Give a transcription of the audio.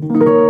you